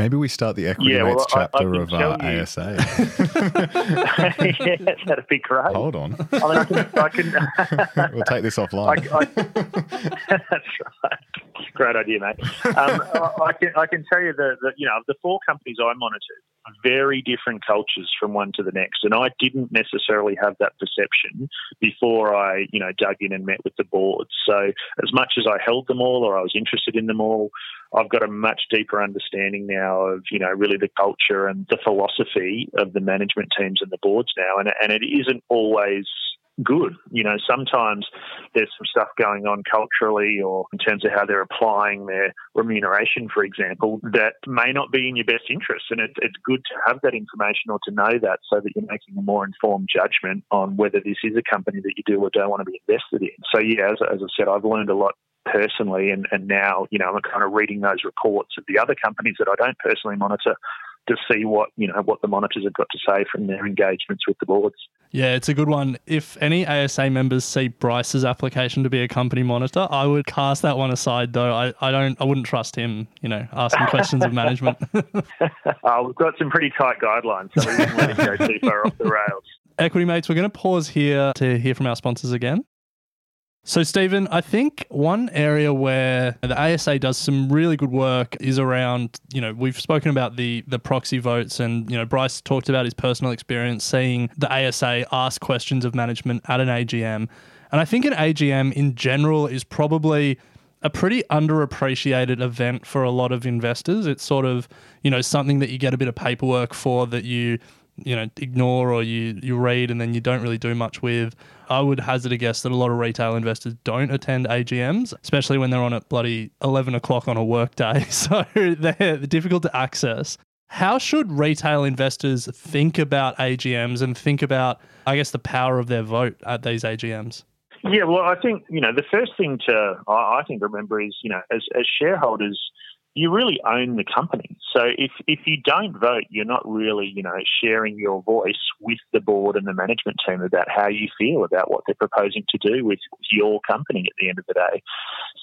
Maybe we start the Equity Yeah, well, Mates I- I chapter of our tell you- ASA. yes, that'd be great. Hold on. I mean, I can, I can we'll take this offline. That's right. Great idea, mate. Um, I, I can I can tell you that that, you know the four companies I monitored, are very different cultures from one to the next, and I didn't necessarily have that perception before I you know dug in and met with the boards. So as much as I held them all or I was interested in them all, I've got a much deeper understanding now of you know really the culture and the philosophy of the management teams and the boards now, and and it isn't always good. You know, sometimes there's some stuff going on culturally or in terms of how they're applying their remuneration, for example, that may not be in your best interest. And it, it's good to have that information or to know that so that you're making a more informed judgment on whether this is a company that you do or don't want to be invested in. So, yeah, as, as I said, I've learned a lot personally and, and now, you know, I'm kind of reading those reports of the other companies that I don't personally monitor to see what, you know, what the monitors have got to say from their engagements with the boards. Yeah, it's a good one. If any ASA members see Bryce's application to be a company monitor, I would cast that one aside though. I, I don't I wouldn't trust him, you know, asking questions of management. Uh, we've got some pretty tight guidelines, so we wouldn't let it go too far off the rails. Equity mates, we're going to pause here to hear from our sponsors again. So, Stephen, I think one area where the ASA does some really good work is around, you know, we've spoken about the the proxy votes, and you know, Bryce talked about his personal experience seeing the ASA ask questions of management at an AGM, and I think an AGM in general is probably a pretty underappreciated event for a lot of investors. It's sort of, you know, something that you get a bit of paperwork for that you you know ignore or you you read and then you don't really do much with. I would hazard a guess that a lot of retail investors don't attend AGMs, especially when they're on at bloody eleven o'clock on a work day, so they're difficult to access. How should retail investors think about AGMs and think about, I guess, the power of their vote at these AGMs? Yeah, well, I think you know the first thing to I think remember is you know as as shareholders, you really own the company. So if if you don't vote, you're not really you know sharing your voice with the board and the management team about how you feel about what they're proposing to do with your company at the end of the day.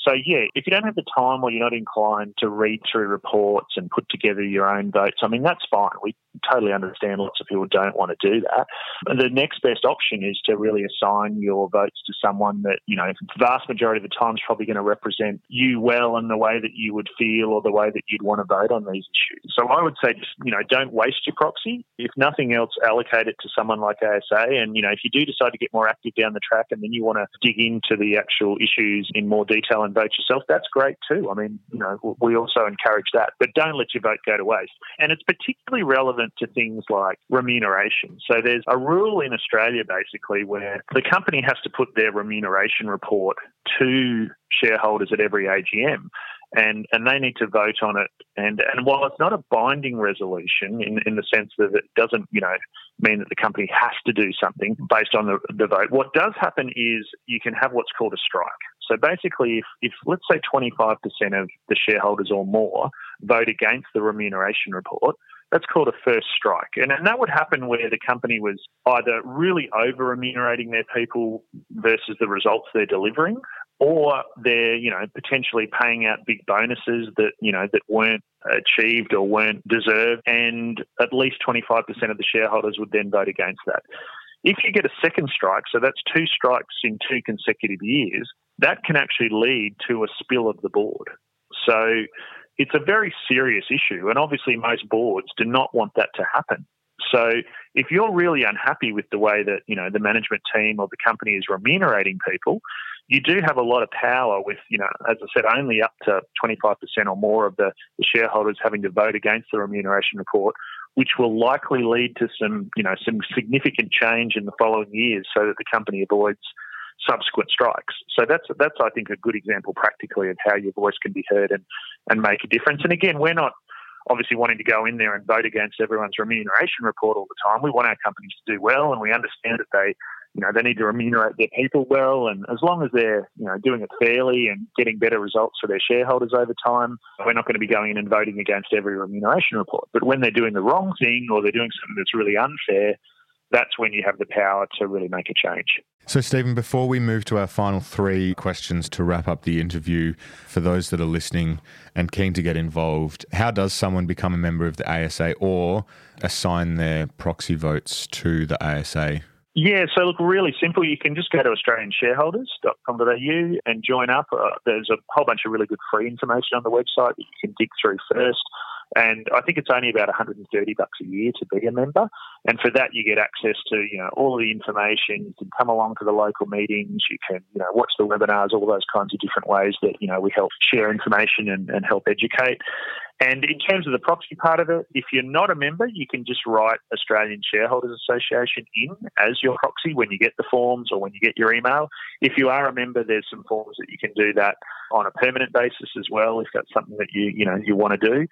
So yeah, if you don't have the time or you're not inclined to read through reports and put together your own votes, I mean that's fine. We totally understand lots of people don't want to do that. The next best option is to really assign your votes to someone that, you know, the vast majority of the time is probably going to represent you well in the way that you would feel or the way that you'd want to vote on these issues. So I would say just, you know, don't waste your proxy. If nothing else, allocate it to someone like ASA. And, you know, if you do decide to get more active down the track and then you want to dig into the actual issues in more detail and vote yourself, that's great too. I mean, you know, we also encourage that. But don't let your vote go to waste. And it's particularly relevant to things like remuneration. So there's a rule in Australia basically where the company has to put their remuneration report to shareholders at every AGM. And, and they need to vote on it. And, and while it's not a binding resolution in, in the sense that it doesn't, you know, mean that the company has to do something based on the, the vote, what does happen is you can have what's called a strike. So basically, if, if let's say 25% of the shareholders or more vote against the remuneration report, that's called a first strike. And, and that would happen where the company was either really over remunerating their people versus the results they're delivering, or they're, you know, potentially paying out big bonuses that, you know, that weren't achieved or weren't deserved. And at least 25% of the shareholders would then vote against that. If you get a second strike, so that's two strikes in two consecutive years, that can actually lead to a spill of the board. So it's a very serious issue, and obviously most boards do not want that to happen. So if you're really unhappy with the way that you know the management team or the company is remunerating people, you do have a lot of power with you know as I said only up to 25% or more of the, the shareholders having to vote against the remuneration report which will likely lead to some, you know, some significant change in the following years so that the company avoids subsequent strikes. So that's that's I think a good example practically of how your voice can be heard and, and make a difference. And again, we're not obviously wanting to go in there and vote against everyone's remuneration report all the time. We want our companies to do well and we understand that they you know, they need to remunerate their people well, and as long as they're, you know, doing it fairly and getting better results for their shareholders over time, we're not going to be going in and voting against every remuneration report. But when they're doing the wrong thing or they're doing something that's really unfair, that's when you have the power to really make a change. So, Stephen, before we move to our final three questions to wrap up the interview, for those that are listening and keen to get involved, how does someone become a member of the ASA or assign their proxy votes to the ASA? Yeah, so look, really simple. You can just go to australianshareholders.com.au and join up. Uh, there's a whole bunch of really good free information on the website that you can dig through first. And I think it's only about 130 bucks a year to be a member. And for that, you get access to you know all of the information. You can come along to the local meetings. You can you know watch the webinars, all those kinds of different ways that you know we help share information and, and help educate. And in terms of the proxy part of it, if you're not a member, you can just write Australian Shareholders Association in as your proxy when you get the forms or when you get your email. If you are a member, there's some forms that you can do that on a permanent basis as well, if that's something that you you know you want to do.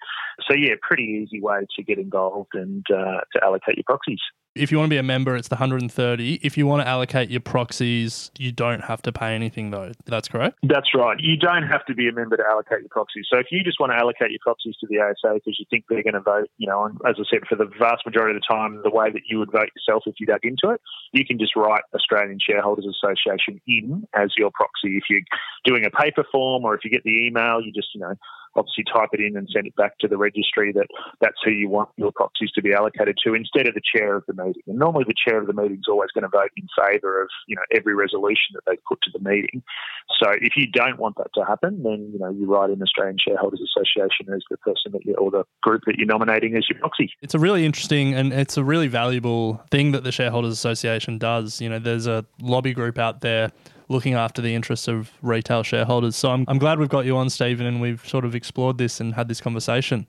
So yeah, pretty easy way to get involved and uh, to allocate your proxies. If you want to be a member, it's the 130. If you want to allocate your proxies, you don't have to pay anything though. That's correct? That's right. You don't have to be a member to allocate your proxies. So if you just want to allocate your proxies to the ASA because you think they're going to vote, you know, and as I said, for the vast majority of the time, the way that you would vote yourself if you dug into it, you can just write Australian Shareholders Association in as your proxy. If you're doing a paper form or if you get the email, you just, you know, obviously type it in and send it back to the registry that that's who you want your proxies to be allocated to instead of the chair of the meeting. And normally the chair of the meeting is always going to vote in favour of you know every resolution that they put to the meeting. So if you don't want that to happen, then you know you write in Australian Shareholders Association as the person that you or the group that you're nominating as your proxy. It's a really interesting and it's a really valuable thing that the Shareholders Association does. You know, there's a lobby group out there looking after the interests of retail shareholders. So I'm, I'm glad we've got you on, Stephen, and we've sort of explored this and had this conversation.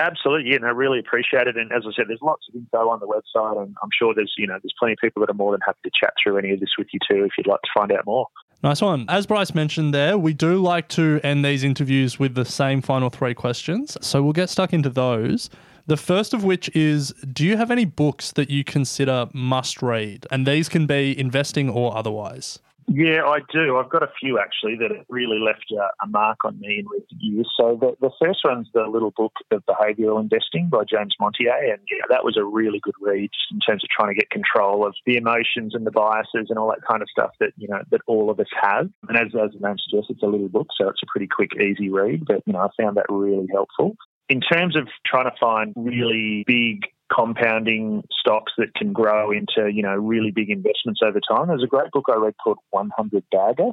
Absolutely, and I really appreciate it. And as I said, there's lots of info on the website, and I'm sure there's you know there's plenty of people that are more than happy to chat through any of this with you too, if you'd like to find out more. Nice one. As Bryce mentioned there, we do like to end these interviews with the same final three questions. So we'll get stuck into those. The first of which is Do you have any books that you consider must read? And these can be investing or otherwise. Yeah, I do. I've got a few actually that have really left a, a mark on me in recent years. So the, the first one's the little book of behavioural investing by James Montier, and yeah, that was a really good read in terms of trying to get control of the emotions and the biases and all that kind of stuff that you know that all of us have. And as as the name suggests, it's a little book, so it's a pretty quick, easy read. But you know, I found that really helpful. In terms of trying to find really big compounding stocks that can grow into, you know, really big investments over time. There's a great book I read called 100 Bagger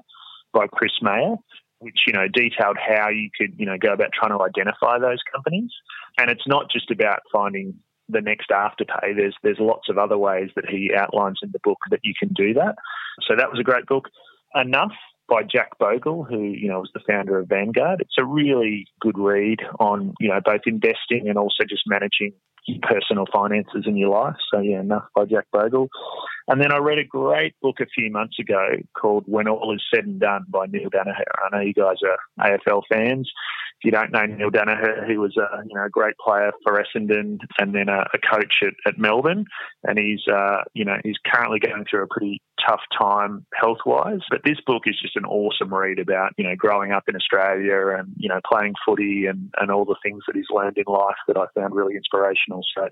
by Chris Mayer, which, you know, detailed how you could, you know, go about trying to identify those companies. And it's not just about finding the next afterpay. There's there's lots of other ways that he outlines in the book that you can do that. So that was a great book. Enough by Jack Bogle, who you know was the founder of Vanguard. It's a really good read on you know both investing and also just managing personal finances in your life. So yeah, enough by Jack Bogle. And then I read a great book a few months ago called When All Is Said and Done by Neale Daniher. I know you guys are AFL fans. If you don't know Neale Daniher, he was a you know a great player for Essendon and then a, a coach at, at Melbourne. And he's uh, you know he's currently going through a pretty tough time health wise. But this book is just an awesome read about you know growing up in Australia and you know playing footy and and all the things that he's learned in life that I found really inspirational. So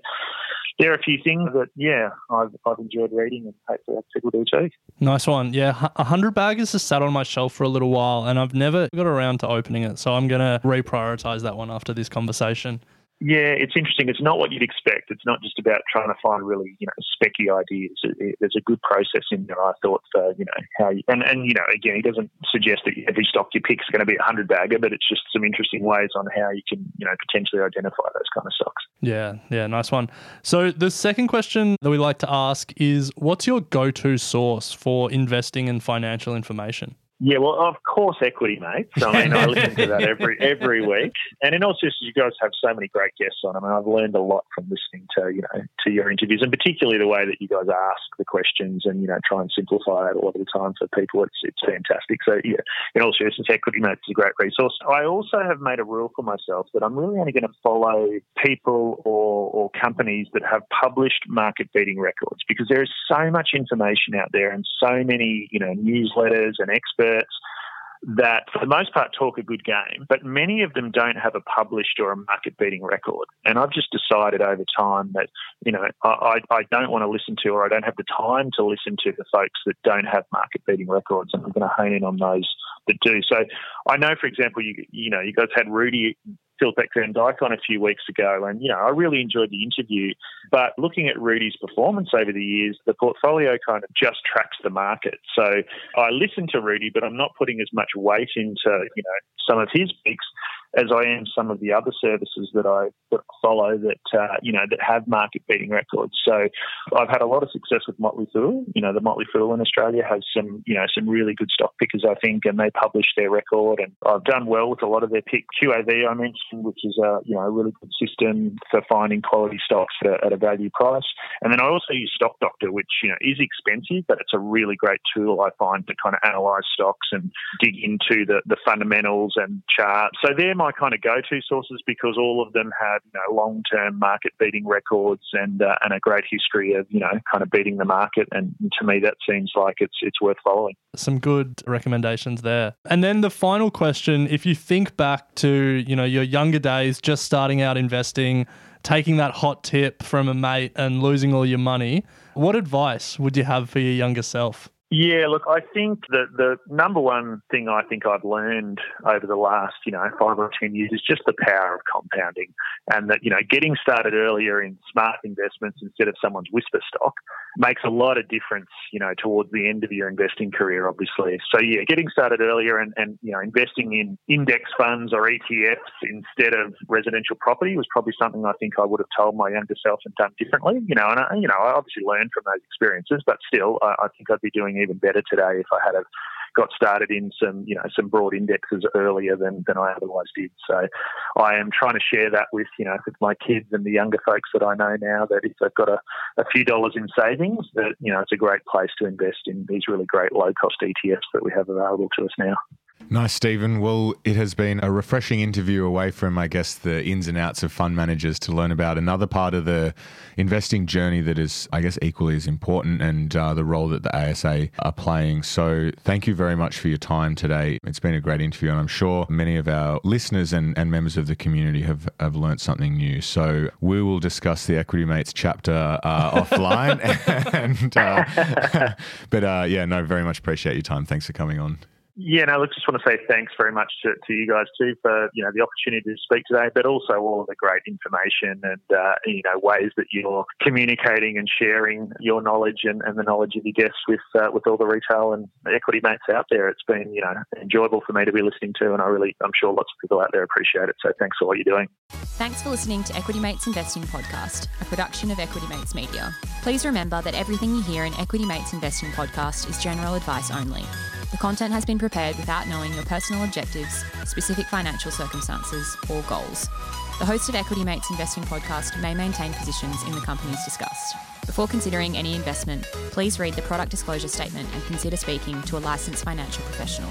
there are a few things that, yeah, I've, I've enjoyed reading and hopefully other people do too. Nice one. Yeah, a hundred baggers has sat on my shelf for a little while and I've never got around to opening it. So I'm going to reprioritize that one after this conversation. Yeah, it's interesting. It's not what you'd expect. It's not just about trying to find really, you know, specky ideas. There's a good process in there, I thought, for, you know, how you, and, and, you know, again, he doesn't suggest that every stock you pick is going to be a 100 bagger, but it's just some interesting ways on how you can, you know, potentially identify those kind of stocks. Yeah, yeah, nice one. So the second question that we like to ask is what's your go to source for investing and financial information? Yeah, well, of course, Equity Mates. I mean, I listen to that every every week. And in all seriousness, you guys have so many great guests on. I mean, I've learned a lot from listening to you know to your interviews, and particularly the way that you guys ask the questions and you know try and simplify it a lot of the time for people. It's it's fantastic. So yeah, in all seriousness, Equity Mates is a great resource. I also have made a rule for myself that I'm really only going to follow people or or companies that have published market beating records because there is so much information out there and so many you know newsletters and experts experts that, for the most part, talk a good game, but many of them don't have a published or a market beating record. And I've just decided over time that, you know, I, I don't want to listen to or I don't have the time to listen to the folks that don't have market beating records. And I'm going to hone in on those that do. So I know, for example, you, you know, you guys had Rudi Filapek-Vandyck on a few weeks ago, and you know I really enjoyed the interview. But looking at Rudi's performance over the years, the portfolio kind of just tracks the market. So I listen to Rudy, but I'm not putting as much weight into you know some of his picks as I am some of the other services that I follow that uh, you know that have market beating records. So I've had a lot of success with Motley Fool. You know, the Motley Fool in Australia has some you know some really good stock pickers, I think, and they publish their record. And I've done well with a lot of their pick. QAV I mentioned, which is a you know a really good system for finding quality stocks at a, at a value price. And then I also use Stock Doctor, which you know is expensive, but it's a really great tool I find to kind of analyze stocks and dig into the the fundamentals and charts. So they're my kind of go-to sources because all of them have you know long-term market-beating records and uh, and a great history of you know kind of beating the market. And to me, that seems like it's it's worth following. Some good recommendations there. And then the final question: If you think back to you know your younger days, just starting out investing, taking that hot tip from a mate and losing all your money, what advice would you have for your younger self? Yeah, look, I think that the number one thing I think I've learned over the last, you know, five or 10 years is just the power of compounding and that, you know, getting started earlier in smart investments instead of someone's whisper stock makes a lot of difference, you know, towards the end of your investing career, obviously. So, yeah, getting started earlier and, and you know, investing in index funds or ETFs instead of residential property was probably something I think I would have told my younger self and done differently, you know, and I, you know, I obviously learned from those experiences, but still, I, I think I'd be doing even better today if I had a got started in some, you know, some broad indexes earlier than, than I otherwise did. So I am trying to share that with, you know, with my kids and the younger folks that I know now that if they've got a, a few dollars in savings, that, you know, it's a great place to invest in these really great low cost ETFs that we have available to us now. Nice, Stephen. Well, it has been a refreshing interview away from, I guess, the ins and outs of fund managers to learn about another part of the investing journey that is, I guess, equally as important and uh, the role that the ASA are playing. So, thank you very much for your time today. It's been a great interview, and I'm sure many of our listeners and, and members of the community have, have learned something new. So, we will discuss the Equity Mates chapter uh, offline. and, uh, but uh, yeah, no, very much appreciate your time. Thanks for coming on. Yeah, no, I just want to say thanks very much to, to you guys too for you know the opportunity to speak today, but also all of the great information and uh, you know ways that you're communicating and sharing your knowledge and, and the knowledge of your guests with uh, with all the retail and equity mates out there. It's been you know enjoyable for me to be listening to, and I really I'm sure lots of people out there appreciate it. So thanks for what you're doing. Thanks for listening to Equity Mates Investing Podcast, a production of Equity Mates Media. Please remember that everything you hear in Equity Mates Investing Podcast is general advice only. The content has been prepared without knowing your personal objectives, specific financial circumstances, or goals. The host of Equity Mates Investing Podcast may maintain positions in the companies discussed. Before considering any investment, please read the product disclosure statement and consider speaking to a licensed financial professional.